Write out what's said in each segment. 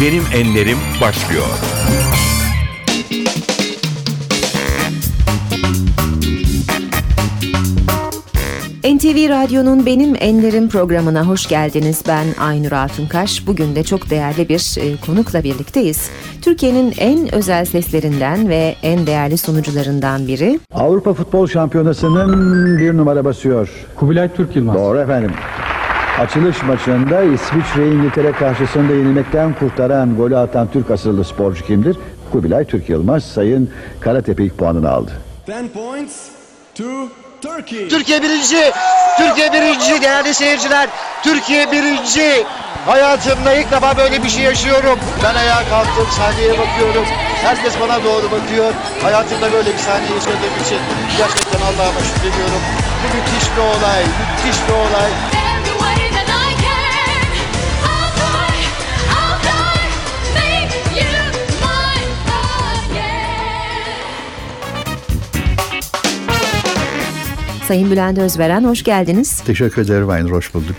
Benim Enlerim başlıyor. NTV Radyo'nun Benim Enlerim programına hoş geldiniz. Ben Aynur Altunkaş. Bugün de çok değerli bir e, konukla birlikteyiz. Türkiye'nin en özel seslerinden ve en değerli sunucularından biri. Avrupa Futbol Şampiyonası'nın bir numara basıyor. Kubilay Türk Yılmaz. Doğru efendim. Açılış maçında İsviçre İngiltere karşısında yenilmekten kurtaran golü atan Türk asıllı sporcu kimdir? Kubilay Türk Yılmaz Sayın Karatepe ilk puanını aldı. 10 points to Turkey. Türkiye birinci. Türkiye birinci değerli seyirciler. Türkiye birinci. Hayatımda ilk defa böyle bir şey yaşıyorum. Ben ayağa kalktım, sahneye bakıyorum. Herkes bana doğru bakıyor. Hayatımda böyle bir sahne yaşadığım için gerçekten Allah'a şükrediyorum. Bu müthiş bir olay, müthiş bir olay. Sayın Bülent Özveren hoş geldiniz. Teşekkür ederim Aynur hoş bulduk.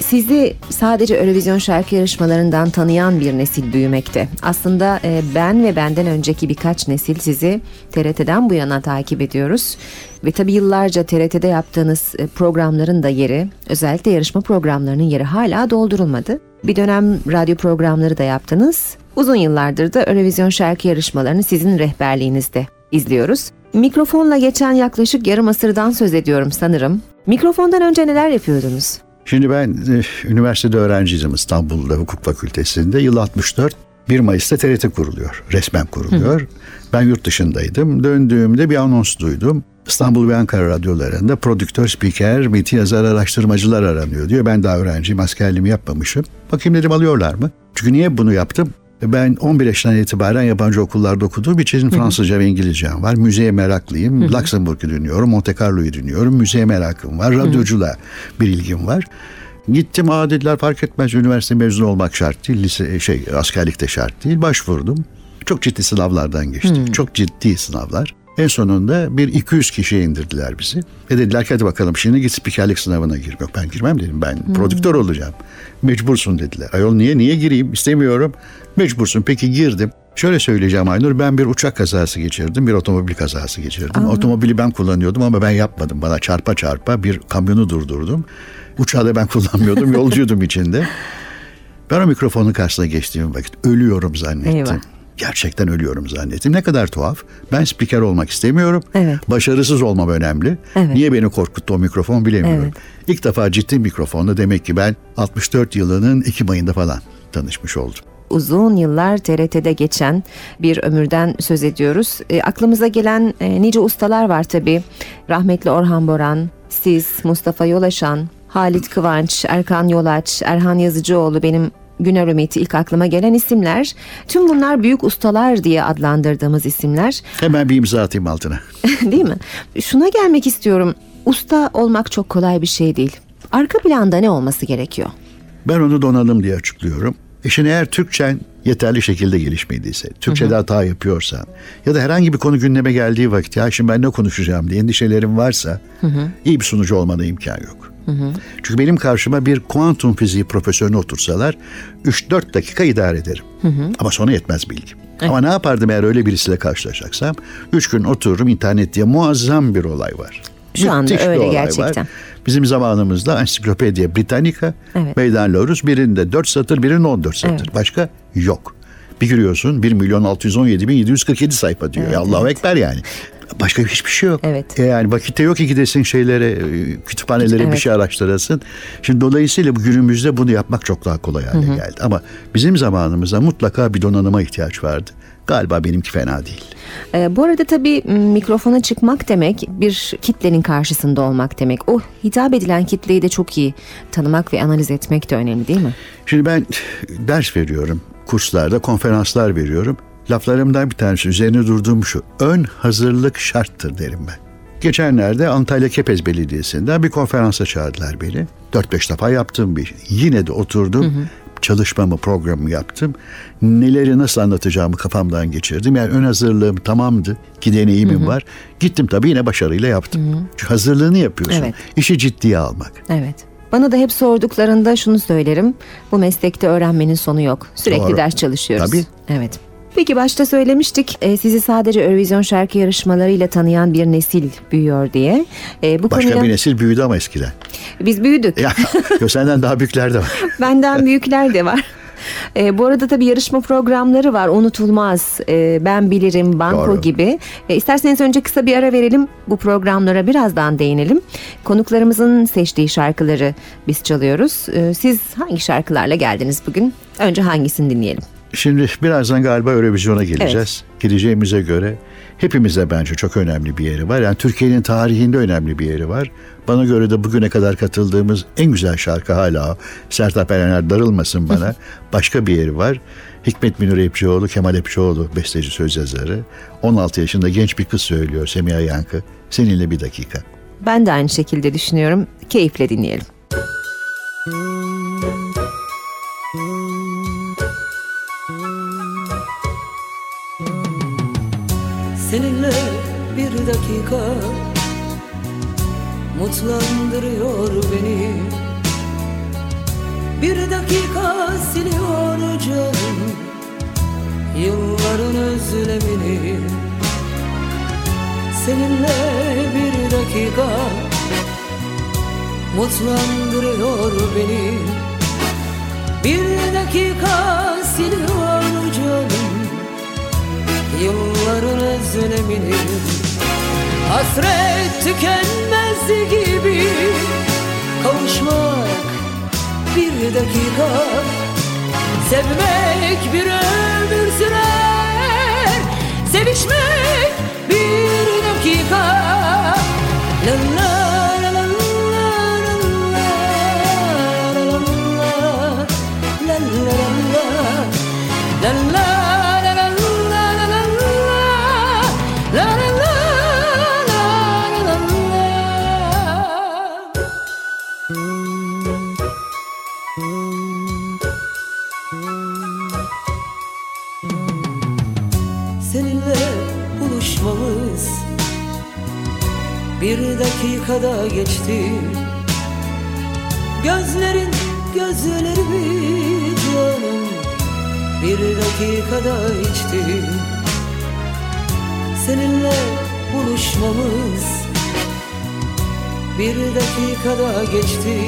Sizi sadece Eurovision şarkı yarışmalarından tanıyan bir nesil büyümekte. Aslında e, ben ve benden önceki birkaç nesil sizi TRT'den bu yana takip ediyoruz. Ve tabii yıllarca TRT'de yaptığınız e, programların da yeri, özellikle yarışma programlarının yeri hala doldurulmadı. Bir dönem radyo programları da yaptınız. Uzun yıllardır da Eurovision şarkı yarışmalarını sizin rehberliğinizde izliyoruz. Mikrofonla geçen yaklaşık yarım asırdan söz ediyorum sanırım. Mikrofondan önce neler yapıyordunuz? Şimdi ben e, üniversitede öğrenciydim İstanbul'da hukuk fakültesinde. Yıl 64 1 Mayıs'ta TRT kuruluyor. Resmen kuruluyor. Ben yurt dışındaydım. Döndüğümde bir anons duydum. İstanbul ve Ankara radyolarında prodüktör, spiker, meti yazar, araştırmacılar aranıyor diyor. Ben daha öğrenciyim, askerliğimi yapmamışım. Bakayım dedim alıyorlar mı? Çünkü niye bunu yaptım? Ben 11 yaşından itibaren yabancı okullarda okuduğum için Fransızca ve İngilizcem var. Müzeye meraklıyım. Luxemburg'u dinliyorum, Monte Carlo'yu dinliyorum. Müzeye merakım var. Radyoculuğa bir ilgim var. Gittim aa dediler fark etmez üniversite mezunu olmak şart değil. Lise, şey askerlik de şart değil. Başvurdum. Çok ciddi sınavlardan geçtik. Çok ciddi sınavlar. En sonunda bir 200 kişiye indirdiler bizi. Ve dediler ki hadi bakalım şimdi git spikerlik sınavına gir. Yok ben girmem dedim ben prodüktör olacağım. Mecbursun dediler. Ayol niye niye gireyim istemiyorum. Mecbursun peki girdim. Şöyle söyleyeceğim Aynur ben bir uçak kazası geçirdim bir otomobil kazası geçirdim. Otomobili ben kullanıyordum ama ben yapmadım. Bana çarpa çarpa bir kamyonu durdurdum. Uçağı da ben kullanmıyordum yolcuydum içinde. Ben o mikrofonun karşısına geçtiğim vakit ölüyorum zannettim. Eyvah. Gerçekten ölüyorum zannettim. Ne kadar tuhaf. Ben spiker olmak istemiyorum. Evet. Başarısız olmam önemli. Evet. Niye beni korkuttu o mikrofon bilemiyorum. Evet. İlk defa ciddi mikrofonla demek ki ben 64 yılının Ekim ayında falan tanışmış oldum. uzun yıllar TRT'de geçen bir ömürden söz ediyoruz. E, aklımıza gelen e, nice ustalar var tabii. Rahmetli Orhan Boran, siz, Mustafa Yolaşan, Halit Kıvanç, Erkan Yolaç, Erhan Yazıcıoğlu benim Güner Ümit'i ilk aklıma gelen isimler. Tüm bunlar büyük ustalar diye adlandırdığımız isimler. Hemen bir imza atayım altına. Değil mi? Şuna gelmek istiyorum. Usta olmak çok kolay bir şey değil. Arka planda ne olması gerekiyor? Ben onu donanım diye açıklıyorum. İşin eğer Türkçen yeterli şekilde gelişmediyse, Türkçe'de hata yapıyorsan ya da herhangi bir konu gündeme geldiği vakit ya şimdi ben ne konuşacağım diye endişelerin varsa iyi bir sunucu olmana imkan yok. Çünkü benim karşıma bir kuantum fiziği profesörünü otursalar 3-4 dakika idare ederim. Ama sonra yetmez bilgim. Ama ne yapardım eğer öyle birisiyle karşılaşacaksam? 3 gün otururum internet diye muazzam bir olay var. Şu anda Müthiş bir öyle gerçekten. Var. Bizim zamanımızda Encyclopedia Britannica, Evet. Meydan Laurus birinde 4 satır birinde 14 satır. Evet. Başka yok. Bir giriyorsun 1 milyon 617 bin 747 sayfa diyor. ya Allahu Ekber yani. Başka hiçbir şey yok. Evet. E Yani vakitte yok ki gidesin şeylere, e, kütüphanelere Evet. bir şey araştırasın. Şimdi dolayısıyla günümüzde bunu yapmak çok daha kolay hale geldi. Ama bizim zamanımızda mutlaka bir donanıma ihtiyaç vardı. Galiba benimki fena değil. Ee, bu arada tabii mikrofona çıkmak demek bir kitlenin karşısında olmak demek. O hitap edilen kitleyi de çok iyi tanımak ve analiz etmek de önemli değil mi? Şimdi ben ders veriyorum. Kurslarda konferanslar veriyorum. Laflarımdan bir tanesi üzerine durduğum şu. Ön hazırlık şarttır derim ben. Geçenlerde Antalya Kepez Belediyesi'nden bir konferansa çağırdılar beni. 4-5 defa yaptığım bir şey. Yine de oturdum. Çalışmamı, programımı yaptım. Neleri nasıl anlatacağımı kafamdan geçirdim. Yani ön hazırlığım tamamdı ki deneyimim var. Gittim tabii yine başarıyla yaptım. Çünkü hazırlığını yapıyorsun. Evet. İşi ciddiye almak. Evet. Bana da hep sorduklarında şunu söylerim. Bu meslekte öğrenmenin sonu yok. Sürekli Doğru. ders çalışıyoruz. Tabii. Evet. Peki başta söylemiştik e, sizi sadece Eurovision şarkı yarışmalarıyla tanıyan bir nesil büyüyor diye. E, bu Başka konuya bir nesil büyüdü ama eskiden. biz büyüdük. Ya, yo, senden daha büyükler de var. Benden büyükler de var. E, bu arada tabii yarışma programları var. Unutulmaz. E, ben bilirim, banko Doğru. gibi. E, isterseniz önce kısa bir ara verelim. Bu programlara birazdan değinelim. Konuklarımızın seçtiği şarkıları biz çalıyoruz. E, siz hangi şarkılarla geldiniz bugün? Önce hangisini dinleyelim? Şimdi birazdan galiba Eurovision'a geleceğiz. Gideceğimize göre hepimize bence çok önemli bir yeri var. Yani Türkiye'nin tarihinde önemli bir yeri var. Bana göre de bugüne kadar katıldığımız en güzel şarkı hala o. Sertab Erener darılmasın bana. Başka bir yeri var. Hikmet Münir Epçioğlu, Kemal Epçioğlu besteci söz yazarı. 16 yaşında genç bir kız söylüyor Semiha Yankı. Seninle bir dakika. Ben de aynı şekilde düşünüyorum. Keyifle dinleyelim. Dakikada geçti. Gözlerin gözlerimi canım bir dakikada içti. Seninle buluşmamız bir dakikada geçti.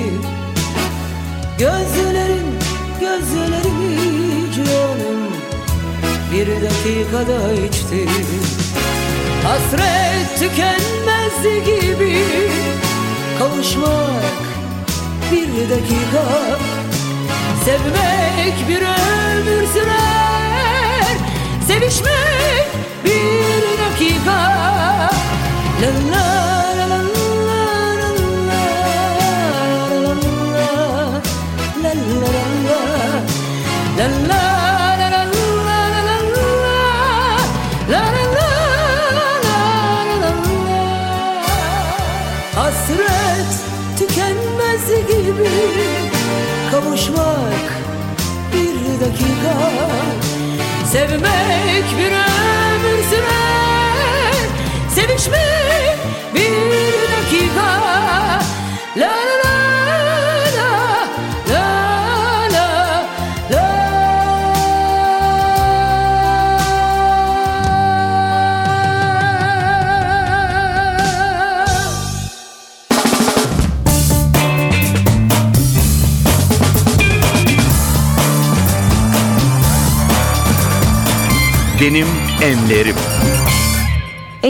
Gözlerin gözlerimi canım bir dakikada içti Hasret tükenmez gibi kavuşmak bir dakika. Sevmek bir ömür sürer Sevişmek bir dakika. La la kavuşmak bir dakika. Sevmek bir ömür sürer. Sevişmek bir dakika Benim enlerim.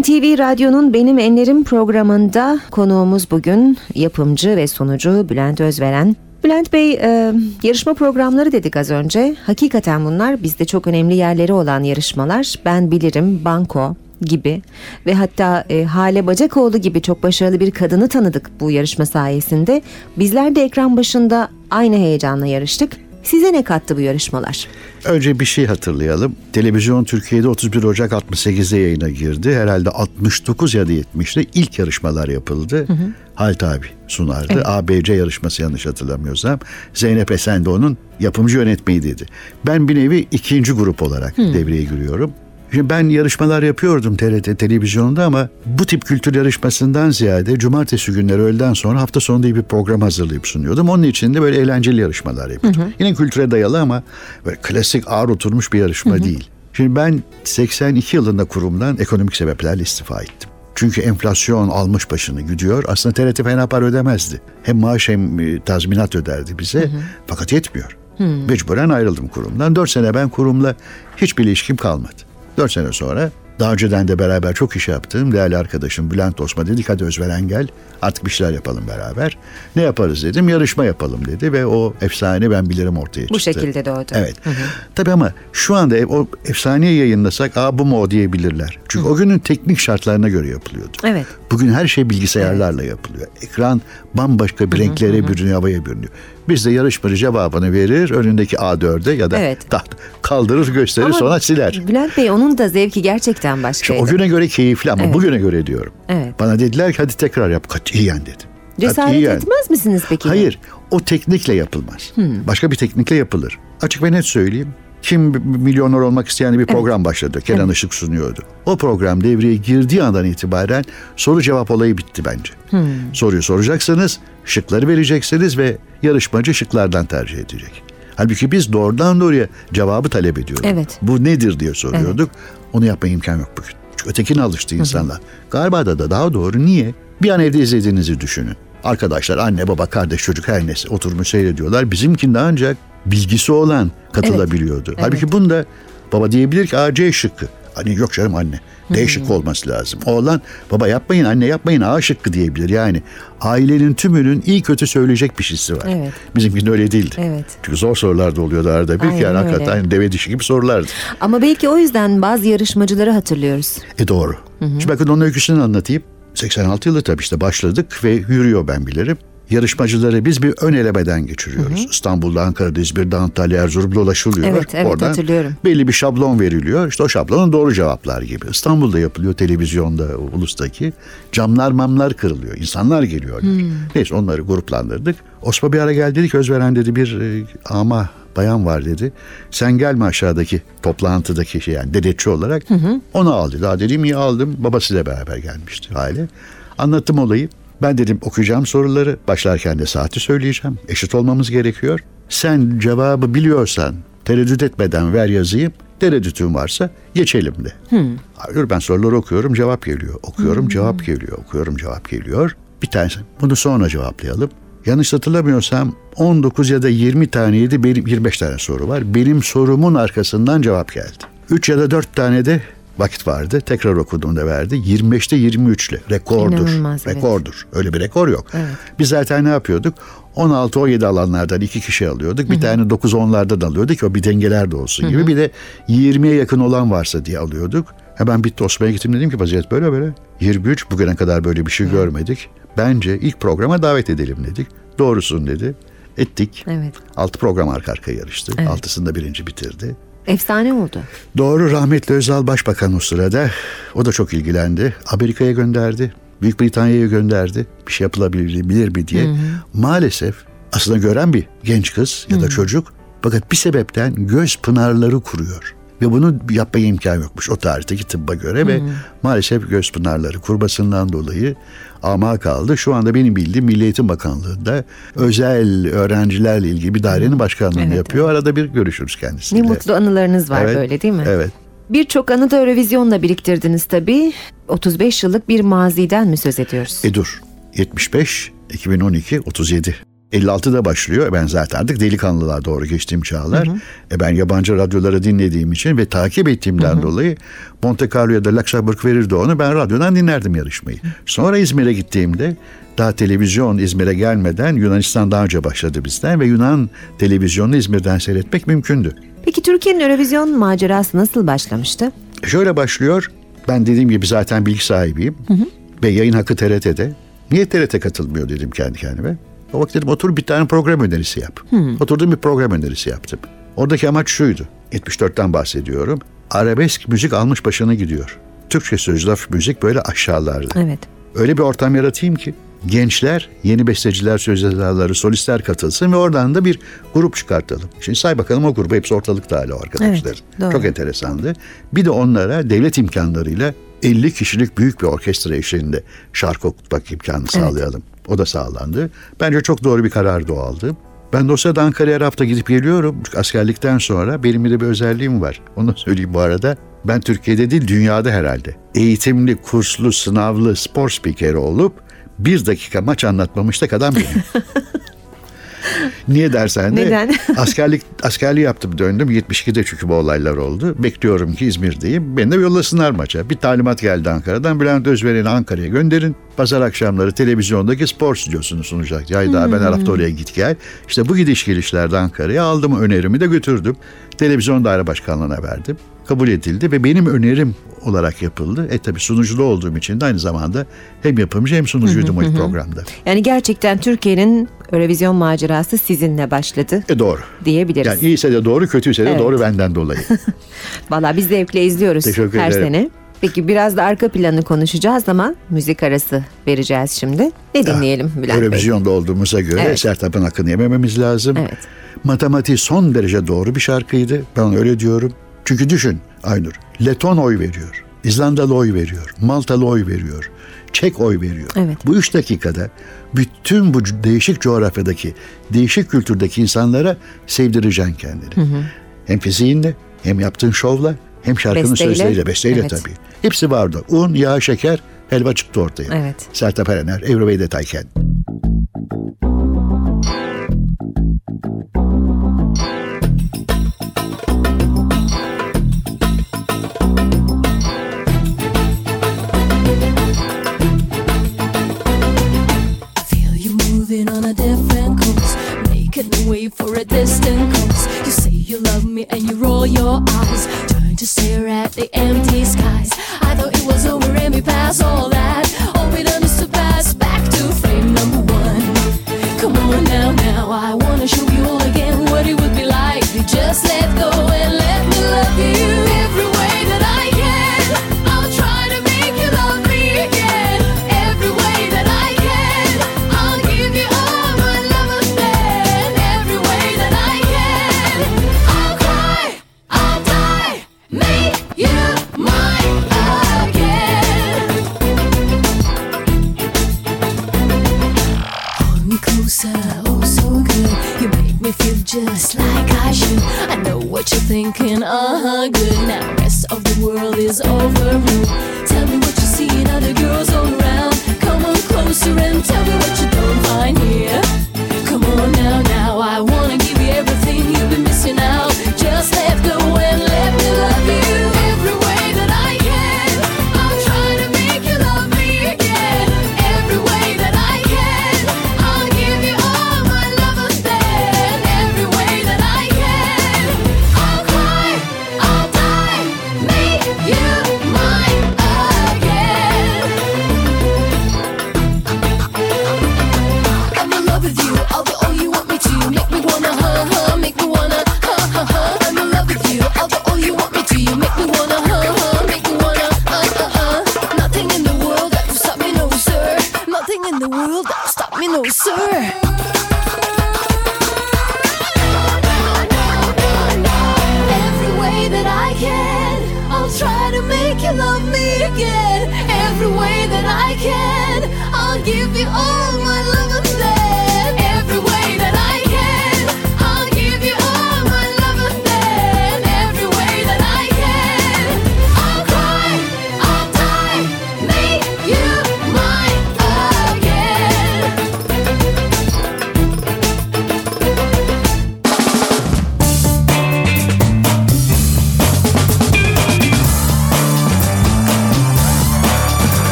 NTV Radyo'nun Benim Enlerim programında konuğumuz bugün yapımcı ve sunucu Bülent Özveren. Bülent Bey, e, yarışma programları dedik az önce. Hakikaten bunlar bizde çok önemli yerleri olan yarışmalar. Ben bilirim, Banko gibi ve hatta e, Hale Bacakoğlu gibi çok başarılı bir kadını tanıdık bu yarışma sayesinde. Bizler de ekran başında aynı heyecanla yarıştık. Size ne kattı bu yarışmalar? Önce bir şey hatırlayalım. Televizyon Türkiye'de 31 Ocak 68'de yayına girdi. Herhalde 69 ya da 70'te ilk yarışmalar yapıldı. Halit abi sunardı. ABC yarışması yanlış hatırlamıyorsam. Zeynep Esen de onun yapımcı yönetmeniydi. Ben bir nevi ikinci grup olarak devreye giriyorum. Şimdi ben yarışmalar yapıyordum TRT televizyonda ama bu tip kültür yarışmasından ziyade cumartesi günleri öğleden sonra hafta sonunda bir program hazırlayıp sunuyordum. Onun için de böyle eğlenceli yarışmalar yapıyordum. Yine kültüre dayalı ama böyle klasik ağır oturmuş bir yarışma değil. Şimdi ben 82 yılında kurumdan ekonomik sebeplerle istifa ettim. Çünkü enflasyon almış başını gidiyor. Aslında TRT fena para ödemezdi. Hem maaş hem e, tazminat öderdi bize. Fakat yetmiyor. Mecburen ayrıldım kurumdan. Dört sene ben kurumla hiçbir ilişkim kalmadı. Dört sene sonra daha önceden de beraber çok iş yaptığım değerli arkadaşım Bülent Osman dedik hadi Özveren gel artık bir şeyler yapalım beraber. Ne yaparız dedim yarışma yapalım dedi ve o efsane ben bilirim ortaya çıktı. Bu şekilde doğdu. Evet. Tabii ama şu anda o efsaneyi yayınlasak aa bu mu o diyebilirler. Çünkü o günün teknik şartlarına göre yapılıyordu. Evet. Bugün her şey bilgisayarlarla yapılıyor. Ekran bambaşka bir renklere bürünüyor, havaya bürünüyor. Biz de yarışmacı cevabını verir, önündeki A4'e ya da Evet. taht kaldırır gösterir Ama sonra siler. Bülent Bey onun da zevki gerçekten İşte başkaydı. o güne göre keyifli ama Evet. bugüne göre diyorum. Evet. Bana dediler ki hadi tekrar yap. Katiyen dedim. Cesaret Katiyen. etmez misiniz peki? Hayır, o teknikle yapılmaz. Başka bir teknikle yapılır. Açık ve net söyleyeyim. Kim milyoner olmak isteyen bir program başladı. Kenan Işık sunuyordu. O program devreye girdiği andan itibaren soru cevap olayı bitti bence. Soruyu soracaksınız, şıkları vereceksiniz ve yarışmacı şıklardan tercih edecek. Halbuki biz doğrudan doğruya cevabı talep ediyorduk. Evet. Bu nedir diye soruyorduk. Onu yapma imkan yok bugün. Ötekine alıştı insanlar. Galiba da, da daha doğru. Niye? Bir an evde izlediğinizi düşünün. Arkadaşlar anne baba kardeş çocuk her neyse oturmuş seyrediyorlar. Bizimkinde ancak bilgisi olan katılabiliyordu. Halbuki bunda baba diyebilir ki A C şıkkı. Hani yok canım anne. D şıkkı olması lazım. Oğlan baba yapmayın anne yapmayın A şıkkı diyebilir. Yani ailenin tümünün iyi kötü söyleyecek bir şeysi var. Evet. Bizimkinde öyle değildi. Evet. Çünkü zor sorular da oluyordu arada bir. Aynen Yani öyle. hakikaten deve dişi gibi sorulardı. Ama belki o yüzden bazı yarışmacıları hatırlıyoruz. E doğru. Şimdi bakın onun öyküsünü anlatayım. 86 yılı tabii işte başladık ve yürüyor ben bilirim. Yarışmacıları biz bir ön elemeden geçiriyoruz. İstanbul'da, Ankara'da, İzmir'de, Antalya, Erzurum'da ulaşılıyor. Evet, evet, hatırlıyorum. belli bir şablon veriliyor. İşte o şablonun doğru cevaplar gibi. İstanbul'da yapılıyor, televizyonda, ulustaki. Camlar mamlar kırılıyor. İnsanlar geliyorlar. Neyse onları gruplandırdık. Osman bir ara geldi dedi ki Özveren dedi bir e, ama bayan var dedi. Sen gelme aşağıdaki toplantıdaki şey yani dedetçi olarak. Onu al dedi. Daha dedim iyi aldım. Babasıyla beraber gelmişti aile. Anlattım olayı. Ben dedim okuyacağım soruları. Başlarken de saati söyleyeceğim. Eşit olmamız gerekiyor. Sen cevabı biliyorsan tereddüt etmeden ver yazayım. Tereddütün varsa geçelim de. Hayır ben soruları okuyorum cevap geliyor. Okuyorum cevap geliyor. Okuyorum cevap geliyor. Bir tanesi bunu sonra cevaplayalım. Yanlış hatırlamıyorsam 19 ya da 20 taneydi benim 25 tane soru var. Benim sorumun arkasından cevap geldi. 3 ya da 4 tane de vakit vardı. Tekrar okuduğumda verdi. 25'te 23'lü. Rekordur. İnanılmaz, evet. Rekordur. Öyle bir rekor yok. Biz zaten ne yapıyorduk? 16-17 alanlardan iki kişi alıyorduk. Bir tane 9-10'lardan alıyorduk o bir dengeler de olsun gibi. Bir de 20'ye yakın olan varsa diye alıyorduk. Hemen bitti Osman'a gittim dedim ki vaziyet böyle böyle. 23 bugüne kadar böyle bir şey görmedik. Bence ilk programa davet edelim dedik. Doğrusun dedi. Ettik. Evet. Altı program arka arkaya yarıştı. Altısında birinci bitirdi. Efsane oldu. Doğru rahmetli Özal Başbakan o sırada. O da çok ilgilendi. Amerika'ya gönderdi. Büyük Britanya'ya gönderdi. Bir şey yapılabilir bilir mi diye. Maalesef aslında gören bir genç kız ya da çocuk fakat bir sebepten göz pınarları kuruyor. Ve bunu yapmaya imkan yokmuş o tarihteki tıbba göre ve maalesef göz pınarları kurmasından dolayı ama kaldı. Şu anda benim bildiğim Milli Eğitim Bakanlığı'nda özel öğrencilerle ilgili bir dairenin başkanlığını Evet, yapıyor. Arada bir görüşürüz kendisiyle. Ne mutlu anılarınız var Evet, böyle değil mi? Evet. Birçok anı da Eurovision'la biriktirdiniz tabii. 35 yıllık bir maziden mi söz ediyoruz? E dur. 75, 2012, 37. 56'da başlıyor. Ben zaten artık delikanlılığa doğru geçtiğim çağlar. E ben yabancı radyoları dinlediğim için ve takip ettiğimden dolayı Monte Carlo ya da Luxembourg verirdi onu. Ben radyodan dinlerdim yarışmayı. Sonra İzmir'e gittiğimde daha televizyon İzmir'e gelmeden Yunanistan daha önce başladı bizden ve Yunan televizyonunu İzmir'den seyretmek mümkündü. Peki Türkiye'nin Eurovision macerası nasıl başlamıştı? Şöyle başlıyor. Ben dediğim gibi zaten bilgi sahibiyim. Ve yayın hakkı TRT'de. Niye TRT katılmıyor dedim kendi kendime. O vakit dedim otur bir tane program önerisi yap. Oturdum bir program önerisi yaptım. Oradaki amaç şuydu. 74'ten bahsediyorum. Arabesk müzik almış başına gidiyor. Türkçe söz laf müzik böyle aşağılarda. Evet. Öyle bir ortam yaratayım ki gençler, yeni besteciler, söz yazarları, solistler katılsın ve oradan da bir grup çıkartalım. Şimdi say bakalım o grubu hepsi ortalıkta hala arkadaşlar. Evet, doğru. Çok enteresandı. Bir de onlara devlet imkanlarıyla 50 kişilik büyük bir orkestra eşliğinde şarkı okutmak imkanı sağlayalım. O da sağlandı. Bence çok doğru bir karardı o aldı. Ben sırada Ankara'ya her hafta gidip geliyorum. Çünkü Askerlikten sonra benim de bir özelliğim var. Onu da söyleyeyim bu arada. Ben Türkiye'de değil dünyada herhalde. Eğitimli, kurslu, sınavlı spor spikeri olup bir dakika maç anlatmamış da adam benim. Niye dersen de Neden? askerlik askerliği yaptım döndüm 72'de çünkü bu olaylar oldu. Bekliyorum ki İzmir'deyim. Beni de yollasınlar maça. Bir talimat geldi Ankara'dan. Bülent Özveren'i Ankara'ya gönderin. Pazar akşamları televizyondaki spor stüdyosunu sunacak. Ya daha ben her hafta oraya git gel. İşte bu gidiş gelişlerde Ankara'ya aldım önerimi de götürdüm. Televizyon daire başkanlığına verdim. Kabul edildi ve benim önerim olarak yapıldı. E tabi sunuculu olduğum için de aynı zamanda hem yapımcı hem sunucuydum o programda. Yani gerçekten Türkiye'nin Eurovision macerası sizinle başladı E doğru. diyebiliriz. Yani iyiyse de doğru, kötüyse de Evet. doğru benden dolayı. Valla biz zevkle izliyoruz Teşekkür her ederim. sene. Peki biraz da arka planı konuşacağız ama müzik arası vereceğiz şimdi. Ne dinleyelim Bülent Bey? Eurovizyonda olduğumuza göre Evet. Sertab'ın hakkını yemememiz lazım. Evet. Matematiği son derece doğru bir şarkıydı. Ben öyle diyorum. Çünkü düşün Aynur. Leton oy veriyor. İzlandalı oy veriyor. Maltalı oy veriyor. Çek oy veriyor. Evet. Bu üç dakikada bütün bu değişik coğrafyadaki, değişik kültürdeki insanlara sevdireceksin kendini. Hem fiziğinle, hem yaptığın şovla, hem şarkının Besteyle. sözleriyle, besteyle Evet. tabii. Hepsi vardı. Un, yağ, şeker, helva çıktı ortaya. Evet. Sertab Erener, Everyway That I Can. the end.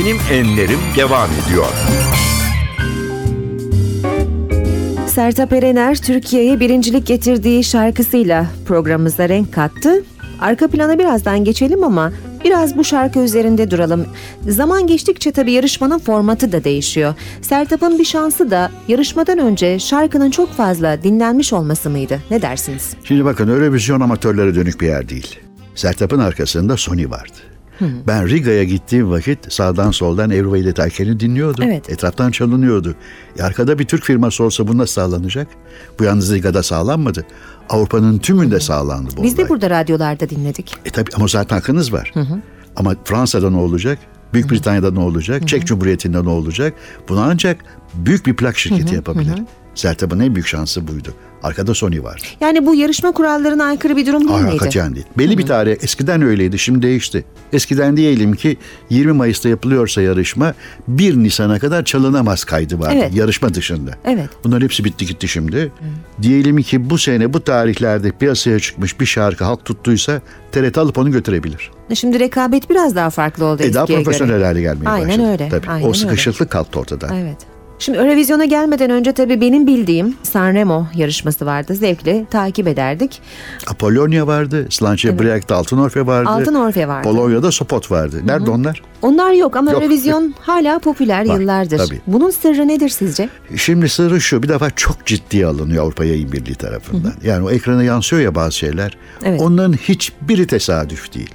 Benim enlerim devam ediyor. Sertab Erener Türkiye'ye birincilik getirdiği şarkısıyla programımıza renk kattı. Arka plana birazdan geçelim ama biraz bu şarkı üzerinde duralım. Zaman geçtikçe tabii yarışmanın formatı da değişiyor. Sertab'ın bir şansı da yarışmadan önce şarkının çok fazla dinlenmiş olması mıydı? Ne dersiniz? Şimdi bakın Eurovision amatörlere dönük bir yer değil. Sertab'ın arkasında Sony vardı. Ben Riga'ya gittiğim vakit sağdan soldan Ebru ile Tayken'i dinliyordum. Evet. Etraftan çalınıyordu. E arkada bir Türk firması olsa bu nasıl sağlanacak? Bu yalnız Riga'da sağlanmadı. Avrupa'nın tümünde sağlandı bu Biz de olay. burada radyolarda dinledik. E tabi ama zaten hakkınız var. Ama Fransa'da ne olacak? Büyük Britanya'da ne olacak? Çek Cumhuriyeti'nde ne olacak? Bunu ancak büyük bir plak şirketi yapabilir. Sertab'ın en büyük şansı buydu. Arkada Sony var. Yani bu yarışma kurallarına aykırı bir durum değil Hayır miydi? katiyen değil. Belli bir tarih eskiden öyleydi şimdi değişti. Eskiden diyelim ki 20 Mayıs'ta yapılıyorsa yarışma 1 Nisan'a kadar çalınamaz kaydı vardı Evet. yarışma dışında. Evet. Bunların hepsi bitti gitti şimdi. Diyelim ki bu sene bu tarihlerde piyasaya çıkmış bir şarkı halk tuttuysa TRT alıp onu götürebilir. Şimdi rekabet biraz daha farklı oldu E daha profesyonel göre. hale gelmeye Aynen başladı. öyle, Tabii. aynen o öyle. sıkışıklık kalktı ortadan. Evet. Şimdi Eurovision'a gelmeden önce tabii benim bildiğim Sanremo yarışması vardı. Zevkle takip ederdik. Apollonia vardı, Slanche Briag'da Altınorfe vardı. Altınorfe vardı. Polonya'da Sopot vardı. Nerede onlar? Onlar yok ama Yok. Eurovision hala popüler Var, yıllardır. tabii. Bunun sırrı nedir sizce? Şimdi sırrı şu bir defa çok ciddiye alınıyor Avrupa Yayın Birliği tarafından. Yani o ekrana yansıyor ya bazı şeyler. Evet. Onların hiçbiri tesadüf değil.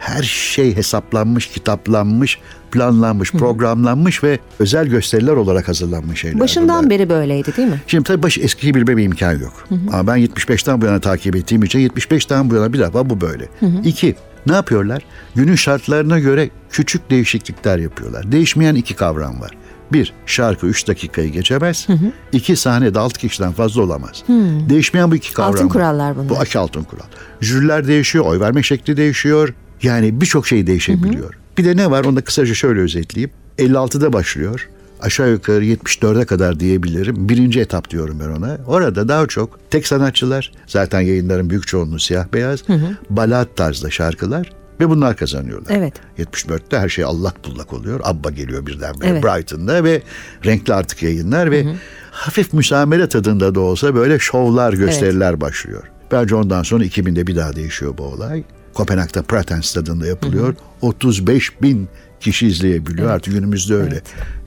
Her şey hesaplanmış, kitaplanmış, planlanmış, programlanmış ve özel gösteriler olarak hazırlanmış şeyler. Başından bunlar. beri böyleydi değil mi? Şimdi tabii başı eskiyi bilme bir imkan yok. Ama ben 75'ten bu yana takip ettiğim için 75'ten bu yana bir defa bu böyle. İki, ne yapıyorlar? Günün şartlarına göre küçük değişiklikler yapıyorlar. Değişmeyen iki kavram var. Bir, şarkı 3 dakikayı geçemez. İki, sahnede 6 kişiden fazla olamaz. Değişmeyen bu iki kavram Altın kurallar bunlar. Bu iki altın kural. Jüriler değişiyor, oy verme şekli değişiyor. Yani birçok şey değişebiliyor. Bir de ne var onu da kısaca şöyle özetleyeyim. 56'da başlıyor. Aşağı yukarı 74'e kadar diyebilirim. Birinci etap diyorum ben ona. Orada daha çok tek sanatçılar, zaten yayınların büyük çoğunluğu siyah beyaz, balat tarzda şarkılar ve bunlar kazanıyorlar. Evet. 74'te her şey allak bullak oluyor. Abba geliyor birdenbire Evet. Brighton'da ve renkli artık yayınlar ve hafif müsamere tadında da olsa böyle şovlar, gösteriler başlıyor. Bence ondan sonra 2000'de bir daha değişiyor bu olay. Kopenhag'da Praten stadında yapılıyor. 35 bin kişi izleyebiliyor. Artık günümüzde öyle.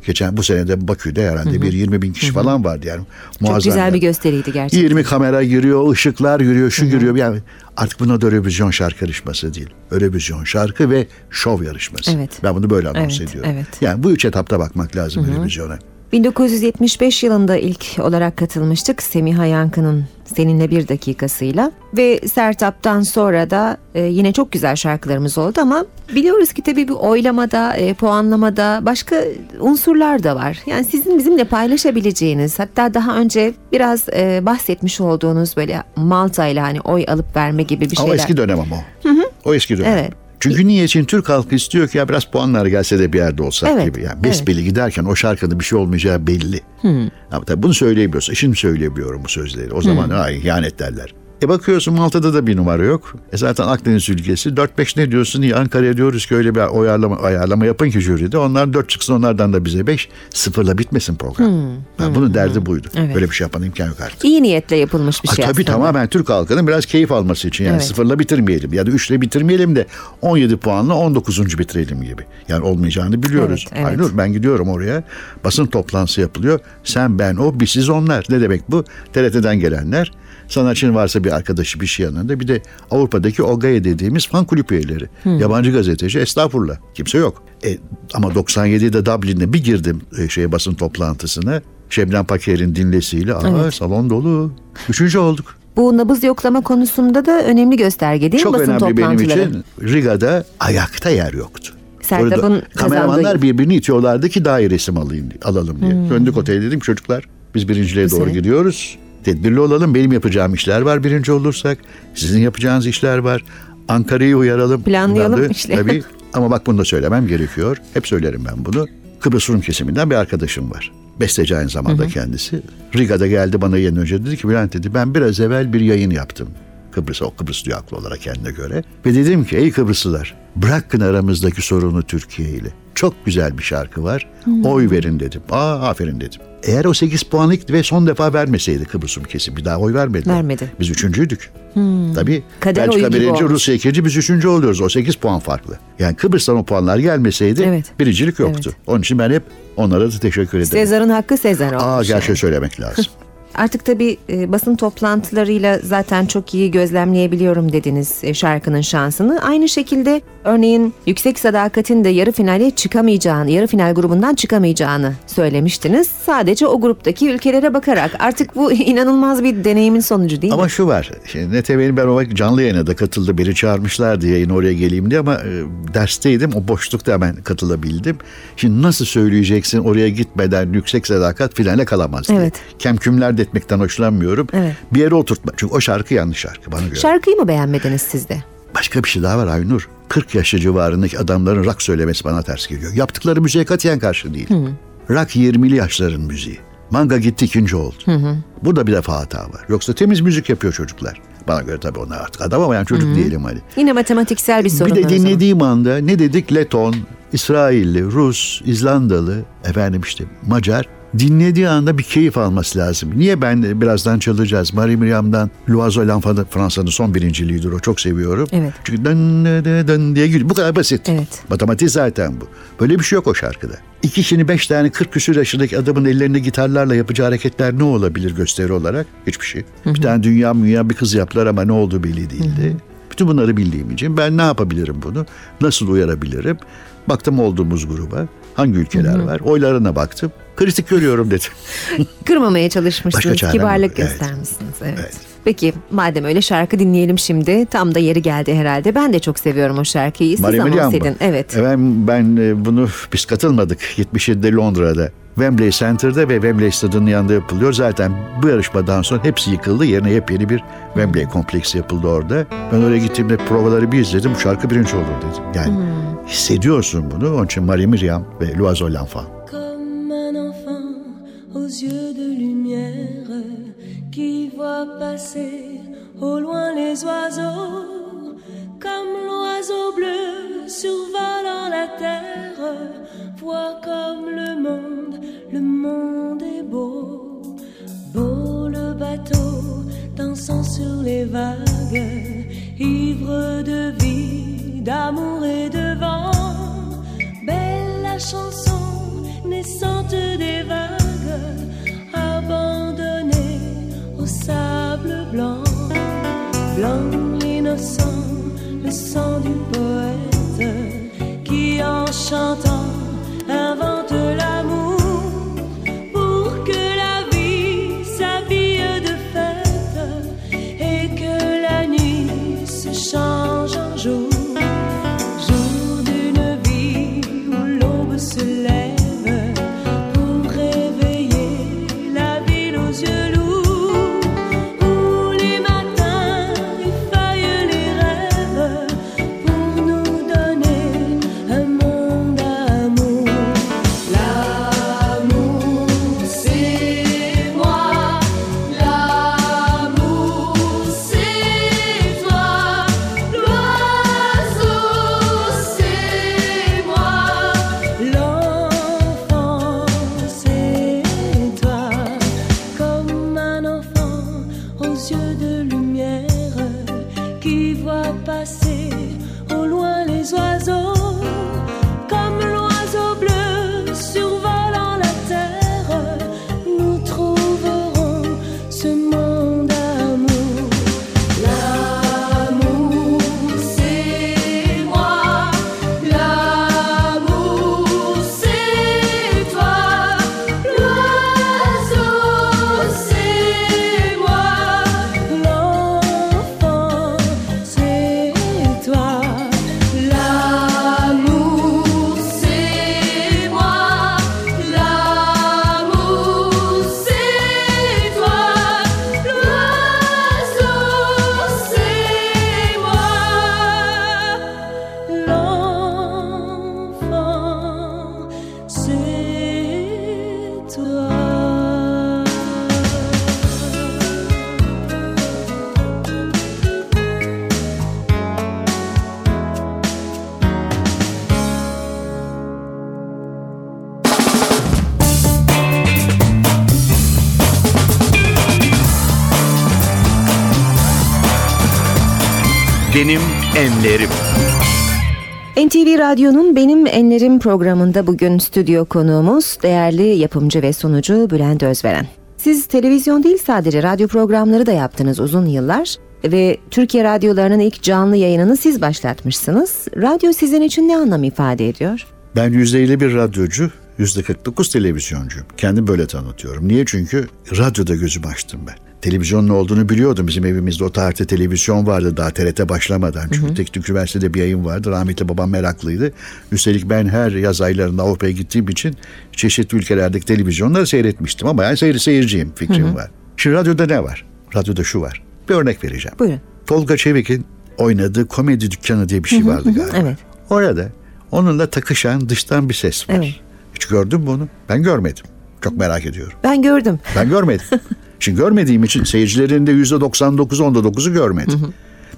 Geçen bu senede Bakü'de herhalde bir 20 bin kişi falan vardı yani. Çok Muazzam güzel yani. bir gösteriydi gerçekten. 20 kamera giriyor, ışıklar giriyor, şu giriyor. Yani artık buna da Eurovision şarkı yarışması değil. Eurovision şarkı ve şov yarışması. Evet. Ben bunu böyle anons Evet, ediyorum. evet. Yani bu üç etapta bakmak lazım Eurovision'a. 1975 yılında ilk olarak katılmıştık Semiha Yankı'nın Seninle Bir Dakikasıyla ve Sertap'tan sonra da e, yine çok güzel şarkılarımız oldu ama biliyoruz ki tabii bu oylamada, e, puanlamada başka unsurlar da var. Yani sizin bizimle paylaşabileceğiniz hatta daha önce biraz e, bahsetmiş olduğunuz böyle Malta ile hani oy alıp verme gibi bir Ama şeyler. eski dönem ama o. O eski dönem. Evet. Çünkü niye için Türk halkı istiyor ki ya biraz puanlar gelse de bir yerde olsak Evet, gibi. Yani besbelli giderken o şarkıda bir şey olmayacağı belli. Ama tabii bunu söyleyebiliyorsun. Şimdi söyleyebiliyorum bu sözleri. O zaman ay ihanet derler. E bakıyorsun Malta'da da bir numara yok. E zaten Akdeniz ülkesi 4-5 ne diyorsun? İyi Ankara'ya diyoruz ki öyle bir ayarlama, ayarlama yapın ki jüride. Onlar 4 çıksın onlardan da bize 5. Sıfırla bitmesin program. Yani bunun derdi buydu. Evet. Böyle bir şey yapan imkan yok artık. İyi niyetle yapılmış bir Ha, şey tabii aslında. tamamen Türk halkının biraz keyif alması için. Yani Evet. sıfırla bitirmeyelim ya da üçle bitirmeyelim de 17 puanla 19. bitirelim gibi. Yani olmayacağını biliyoruz. Evet, evet. Aynur ben gidiyorum oraya. Basın toplantısı yapılıyor. Sen ben o biz siz onlar. Ne demek bu? TRT'den gelenler. Sanatçının varsa bir arkadaşı bir şey yanında. Bir de Avrupa'daki OGAE dediğimiz fan kulüp üyeleri. Yabancı gazeteci estağfurullah. Kimse yok. E, ama 97'de Dublin'de bir girdim e, şeye basın toplantısına. Şebnem Paker'in dinlesiyle. Aa, salon dolu. Üçüncü olduk. Bu nabız yoklama konusunda da önemli gösterge değil mi Çok basın önemli benim toplantıları? için. Riga'da ayakta yer yoktu. Sertab'ın kameramanlar kazandığı- birbirini itiyorlardı ki daha iyi resim alayım, alalım diye. Döndük otele dedim çocuklar biz birinciliğe doğru gidiyoruz. Tedbirli olalım. Benim yapacağım işler var birinci olursak. Sizin yapacağınız işler var. Ankara'yı uyaralım. Planlayalım Bunları- işleri. Tabii. Ama bak bunu da söylemem gerekiyor. Hep söylerim ben bunu. Kıbrıs Rum kesiminden bir arkadaşım var. Besteci aynı zamanda kendisi. Riga'da geldi bana yeni önce dedi ki Bülent dedi ben biraz evvel bir yayın yaptım. Kıbrıs'a, o Kıbrıs diyor haklı olarak kendine göre. Ve dedim ki ey Kıbrıslılar bırakın aramızdaki sorunu Türkiye ile. Çok güzel bir şarkı var. Oy verin dedim. Aa aferin dedim. Eğer o 8 puanlık ve son defa vermeseydi Kıbrıs Rum kesim bir daha oy vermedi. Vermedi. Biz üçüncüydük. Tabii. Kader Belçika birinci. Rusya ikinci, biz üçüncü oluyoruz. O 8 puan farklı. Yani Kıbrıs'tan o puanlar gelmeseydi Evet. birincilik yoktu. Evet. Onun için ben hep onlara da teşekkür ederim. Sezar'ın hakkı Sezar olmuş. Aa yani. gerçeği söylemek lazım. Artık tabii e, basın toplantılarıyla zaten çok iyi gözlemleyebiliyorum dediniz e, şarkının şansını. Aynı şekilde örneğin Yüksek Sadakat'in de yarı finale çıkamayacağını, yarı final grubundan çıkamayacağını söylemiştiniz. Sadece o gruptaki ülkelere bakarak. Artık bu inanılmaz bir deneyimin sonucu değil Ama mi? şu var. Şimdi NTV'nin ben o vakit canlı yayına da katıldı. Biri çağırmışlardı yayın oraya geleyim diye ama e, dersteydim. O boşlukta hemen katılabildim. Şimdi nasıl söyleyeceksin oraya gitmeden yüksek sadakat finale kalamaz diye. Evet. Kemkümler de etmekten hoşlanmıyorum. Evet. Bir yere oturtma. Çünkü o şarkı yanlış şarkı bana göre. Şarkıyı mı beğenmediniz siz de? Başka bir şey daha var Aynur. 40 yaşı civarındaki adamların rock söylemesi bana ters geliyor. Yaptıkları müziğe katiyen karşı değil. Rock 20'li yaşların müziği. Manga gitti ikinci oldu. Burada bir defa hata var. Yoksa temiz müzik yapıyor çocuklar. Bana göre tabii onlar artık adam ama yani çocuk diyelim hani. Yine matematiksel bir sorun Bir de dinlediğim anda ne dedik? Leton, İsrailli, Rus, İzlandalı, efendim işte Macar. Dinlediği anda bir keyif alması lazım. Niye ben birazdan çalacağız? Marie Miriam'dan L'Oiseau l'Enfant Fransa'nın son birinciliğidir o çok seviyorum. Evet. Çünkü dın dın dın diye gülüyor. Bu kadar basit. Evet. Matematik zaten bu. Böyle bir şey yok o şarkıda. İki kişinin beş tane 40 küsur yaşındaki adamın ellerinde gitarlarla yapacağı hareketler ne olabilir gösteri olarak? Hiçbir şey. Bir tane dünya münya bir kız yaptılar ama ne olduğu belli değildi. Bütün bunları bildiğim için ben ne yapabilirim bunu? Nasıl uyarabilirim? Baktım olduğumuz gruba. Hangi ülkeler var? Oylarına baktım. Kritik görüyorum dedim. Kırmamaya çalışmışsınız, kibarlık evet. göstermişsiniz. Evet. Evet. Peki madem öyle şarkı dinleyelim şimdi. Tam da yeri geldi herhalde. Ben de çok seviyorum o şarkıyı. Siz Marie ama Miriam mı? Evet. Ben e, bunu biz katılmadık. 77'de Londra'da. Wembley Center'da ve Wembley Stadı'nın yanında yapılıyor. Zaten bu yarışmadan sonra hepsi yıkıldı. Yerine yepyeni bir Wembley kompleksi yapıldı orada. Ben oraya gittiğimde provaları bir izledim. Bu şarkı birinci olur dedim. Yani hissediyorsun bunu. Onun için Marie Miriam ve L'Oiseau l'Enfant. Passer au loin les oiseaux, comme l'oiseau bleu survolant la terre, voit comme le monde, le monde est beau, beau le bateau dansant sur les vagues, ivre de vie, d'amour et de vent, belle la chanson naissante des vagues, abandonnée sable blanc, blanc l'innocent, le sang du poète qui en chantant invente l'amour pour que la vie s'habille de fête et que la nuit se change enlerim. NTV Radyo'nun Benim Enlerim programında bugün stüdyo konuğumuz değerli yapımcı ve sunucu Bülent Özveren. Siz televizyon değil sadece radyo programları da yaptınız uzun yıllar ve Türkiye radyolarının ilk canlı yayınını siz başlatmışsınız. Radyo sizin için ne anlam ifade ediyor? Ben %51 radyocu, %49 televizyoncuyum. Kendim böyle tanıtıyorum. Niye? Çünkü radyoda gözümü açtım ben. Televizyonun olduğunu biliyordum. Bizim evimizde o tarihte televizyon vardı daha TRT başlamadan. Çünkü Teknik Üniversitede bir yayın vardı. Rahmetli babam meraklıydı. Üstelik ben her yaz aylarında Avrupa'ya gittiğim için çeşitli ülkelerdeki televizyonları seyretmiştim. Ama yani seyir seyirciyim fikrim var. Şimdi radyoda ne var? Radyoda şu var. Bir örnek vereceğim. Buyurun. Tolga Çevik'in oynadığı komedi dükkanı diye bir şey vardı galiba. evet. Orada onunla takışan dıştan bir ses var. Evet. Hiç gördün mü onu? Ben görmedim. Çok merak ediyorum. Ben gördüm. Ben görmedim. Şimdi görmediğim için seyircilerin de %99'u onda 9'u görmedi.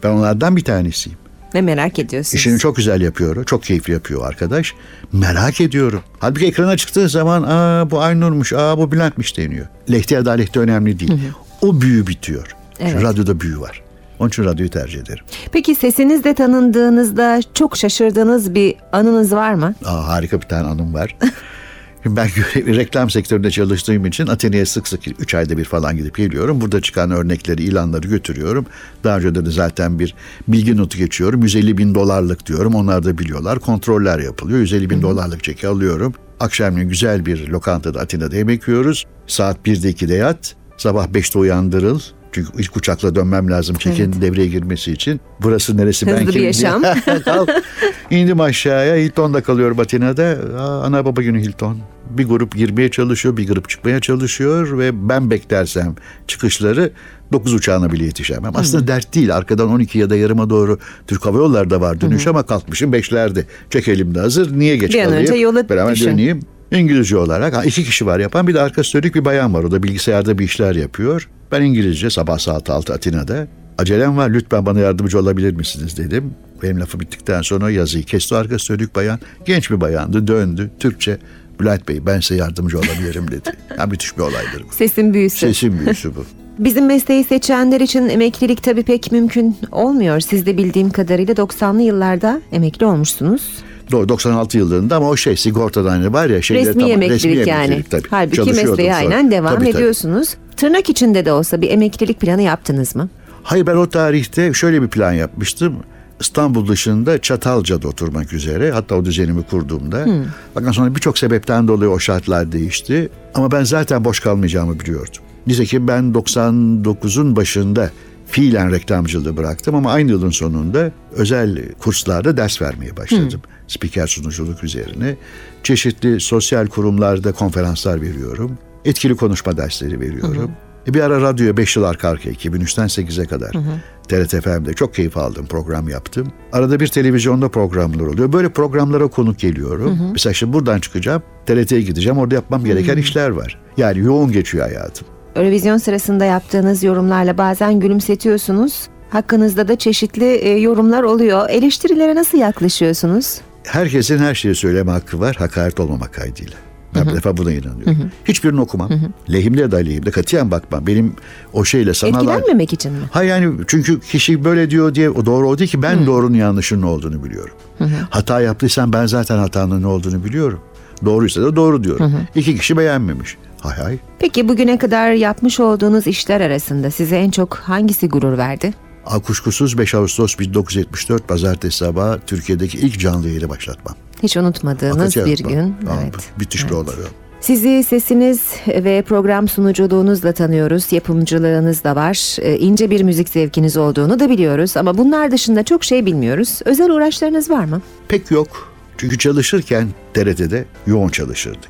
Ben onlardan bir tanesiyim. Ve merak ediyorsunuz. İşini çok güzel yapıyor. Çok keyifli yapıyor arkadaş. Merak ediyorum. Halbuki ekrana çıktığı zaman aa bu Aynur'muş, aa bu Bülent'miş deniyor. Lehti adaleti önemli değil. O büyü bitiyor. Evet. radyoda büyü var. Onun için radyoyu tercih ederim. Peki sesinizde tanındığınızda çok şaşırdığınız bir anınız var mı? Aa, harika bir tane anım var. Ben görev- reklam sektöründe çalıştığım için Atina'ya sık sık 3 ayda bir falan gidip geliyorum. Burada çıkan örnekleri, ilanları götürüyorum. Daha önce de zaten bir bilgi notu geçiyorum. 150 bin dolarlık diyorum. Onlar da biliyorlar. Kontroller yapılıyor. 150 bin dolarlık çeki alıyorum. Akşamleyin güzel bir lokantada Atina'da yemek yiyoruz. Saat 1'de 2'de yat. Sabah 5'te uyandırıl. Çünkü ilk uçakla dönmem lazım çekin devreye girmesi için. Burası neresi ben Hızlı bir kimim yaşam. İndim aşağıya. Hilton'da kalıyorum Atina'da. Aa, ana baba günü Hilton. Bir grup girmeye çalışıyor, bir grup çıkmaya çalışıyor ve ben beklersem çıkışları 9 uçağına bile yetişemem. Aslında dert değil. Arkadan 12 ya da yarıma doğru Türk Hava Yolları da var dönüş ama kalkmışım 5'lerde. Çek elimde hazır. Niye geç Bir an kalayım? önce yola Beraber düşün. döneyim. İngilizce olarak ha, iki kişi var yapan bir de arkası dönük bir bayan var. O da bilgisayarda bir işler yapıyor. Ben İngilizce sabah saat 6 Atina'da. Acelem var lütfen bana yardımcı olabilir misiniz dedim. Benim lafı bittikten sonra yazıyı kesti arkası dönük bayan. Genç bir bayandı döndü Türkçe. Bülent Bey ben size yardımcı olabilirim dedi. Ya müthiş bir olaydır bu. Sesin büyüsü. Sesin büyüsü bu. Bizim mesleği seçenler için emeklilik tabii pek mümkün olmuyor. Siz de bildiğim kadarıyla 90'lı yıllarda emekli olmuşsunuz. Doğru 96 yıllarında ama o şey sigortadan hani var ya. şeyleri resmi tamam, emeklilik yani. emeklilik tabii. Halbuki mesleğe sonra. aynen devam Tabii, tabii. ediyorsunuz. Tırnak içinde de olsa bir emeklilik planı yaptınız mı? Hayır ben o tarihte şöyle bir plan yapmıştım. İstanbul dışında Çatalca'da oturmak üzere hatta o düzenimi kurduğumda. Fakat sonra birçok sebepten dolayı o şartlar değişti. Ama ben zaten boş kalmayacağımı biliyordum. Nitekim ben 99'un başında fiilen reklamcılığı bıraktım ama aynı yılın sonunda özel kurslarda ders vermeye başladım. Spiker sunuculuk üzerine. Çeşitli sosyal kurumlarda konferanslar veriyorum. Etkili konuşma dersleri veriyorum. E bir ara radyoya 5 yıl arka arkaya 2003'ten 8'e kadar TRT FM'de çok keyif aldım program yaptım. Arada bir televizyonda programlar oluyor. Böyle programlara konuk geliyorum. Mesela şimdi buradan çıkacağım TRT'ye gideceğim orada yapmam gereken işler var. Yani yoğun geçiyor hayatım. Eurovision sırasında yaptığınız yorumlarla bazen gülümsetiyorsunuz. Hakkınızda da çeşitli e, yorumlar oluyor. Eleştirilere nasıl yaklaşıyorsunuz? Herkesin her şeyi söyleme hakkı var hakaret olmamak kaydıyla. Ben bir defa buna inanıyorum. Hiçbirini okumam. Lehimde ya da aleyhimde katiyen bakmam. Benim o şeyle sanal... Etkilenmemek için mi? Hayır yani çünkü kişi böyle diyor diye o doğru o değil ki ben doğrunun yanlışının ne olduğunu biliyorum. Hata yaptıysam ben zaten hatanın ne olduğunu biliyorum. Doğruysa da doğru diyorum. İki kişi beğenmemiş. Hay hay. Peki bugüne kadar yapmış olduğunuz işler arasında size en çok hangisi gurur verdi? Kuşkusuz 5 Ağustos 1974 Pazartesi sabahı Türkiye'deki ilk canlı yayını başlatmam. Hiç unutmadığınız Hakikaten bir gün. Aa, evet. Müthiş bir olay. Sizi sesiniz ve program sunuculuğunuzla tanıyoruz. Yapımcılığınız da var. Ee, ince bir müzik zevkiniz olduğunu da biliyoruz. Ama bunlar dışında çok şey bilmiyoruz. Özel uğraşlarınız var mı? Pek yok. Çünkü çalışırken TRT'de yoğun çalışırdık.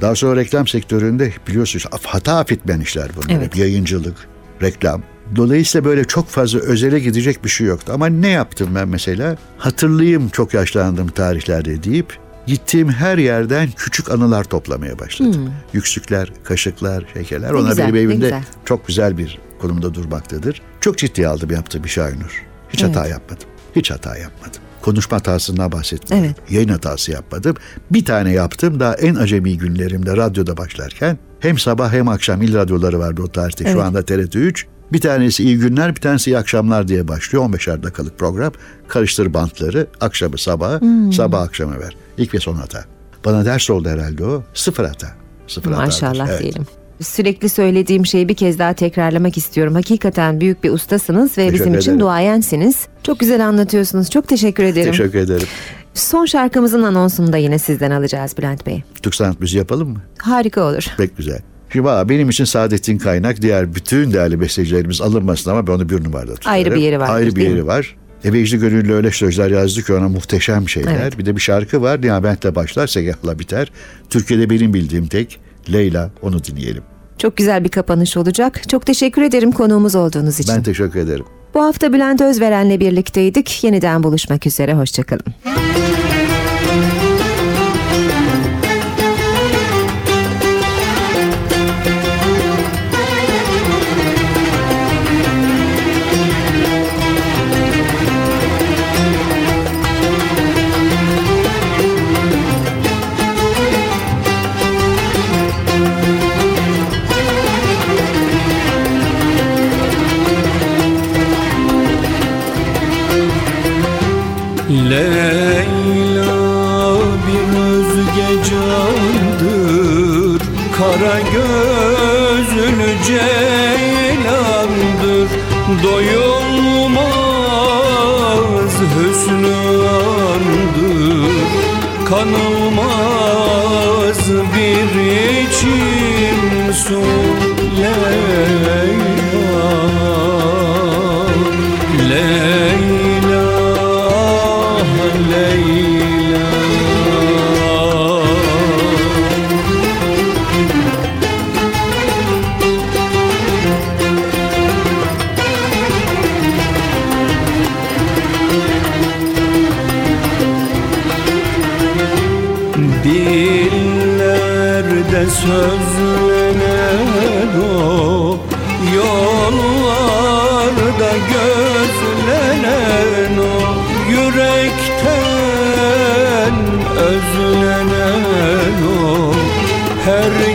Daha sonra reklam sektöründe biliyorsunuz hata affetmeyen işler bunlar. Evet. Yayıncılık, reklam. Dolayısıyla böyle çok fazla özele gidecek bir şey yoktu. Ama ne yaptım ben mesela? Hatırlayayım çok yaşlandığım tarihlerde deyip gittiğim her yerden küçük anılar toplamaya başladım. Yüksükler, kaşıklar, şekerler. Ne Onlar güzel, benim evimde güzel. çok güzel bir konumda durmaktadır. Çok ciddiye aldım yaptığım iş Aynur. Hiç hata yapmadım. Hiç hata yapmadım. Konuşma hatasından bahsetmiyorum. Evet. Yayın hatası yapmadım. Bir tane yaptım daha en acemi günlerimde radyoda başlarken. Hem sabah hem akşam il radyoları vardı o tarihte. Evet. Şu anda TRT 3. Bir tanesi iyi günler bir tanesi iyi akşamlar diye başlıyor. 15'er dakikalık program. Karıştır bantları akşamı sabaha Hmm. sabah akşama ver. İlk ve son hata. Bana ders oldu herhalde o. Sıfır hata. Sıfır hatadır. Maşallah Evet. diyelim. Sürekli söylediğim şeyi bir kez daha tekrarlamak istiyorum. Hakikaten büyük bir ustasınız ve Teşekkür bizim için ederim. duayensiniz. Çok güzel anlatıyorsunuz. Çok teşekkür ederim. Teşekkür ederim. Son şarkımızın anonsunu da yine sizden alacağız Bülent Bey. Türk sanat müziği yapalım mı? Harika olur. Pek güzel. Valla benim için Saadettin Kaynak diğer bütün değerli bestecilerimiz alınmasın ama ben onu bir numarada tutarım. Ayrı bir yeri vardır, Ayrı bir yeri var. E Vecdi Gönüllü öyle sözler yazdı ki ona muhteşem şeyler. Evet. Bir de bir şarkı var. Nihamet'le başlar, Segah'la biter. Türkiye'de benim bildiğim tek Leyla onu dinleyelim. Çok güzel bir kapanış olacak. Çok teşekkür ederim konuğumuz olduğunuz için. Ben teşekkür ederim. Bu hafta Bülent Özveren'le birlikteydik. Yeniden buluşmak üzere. Hoşçakalın. Leyla Doyulmaz hüsnü andır. Kanılmaz bir içim su Leyla Her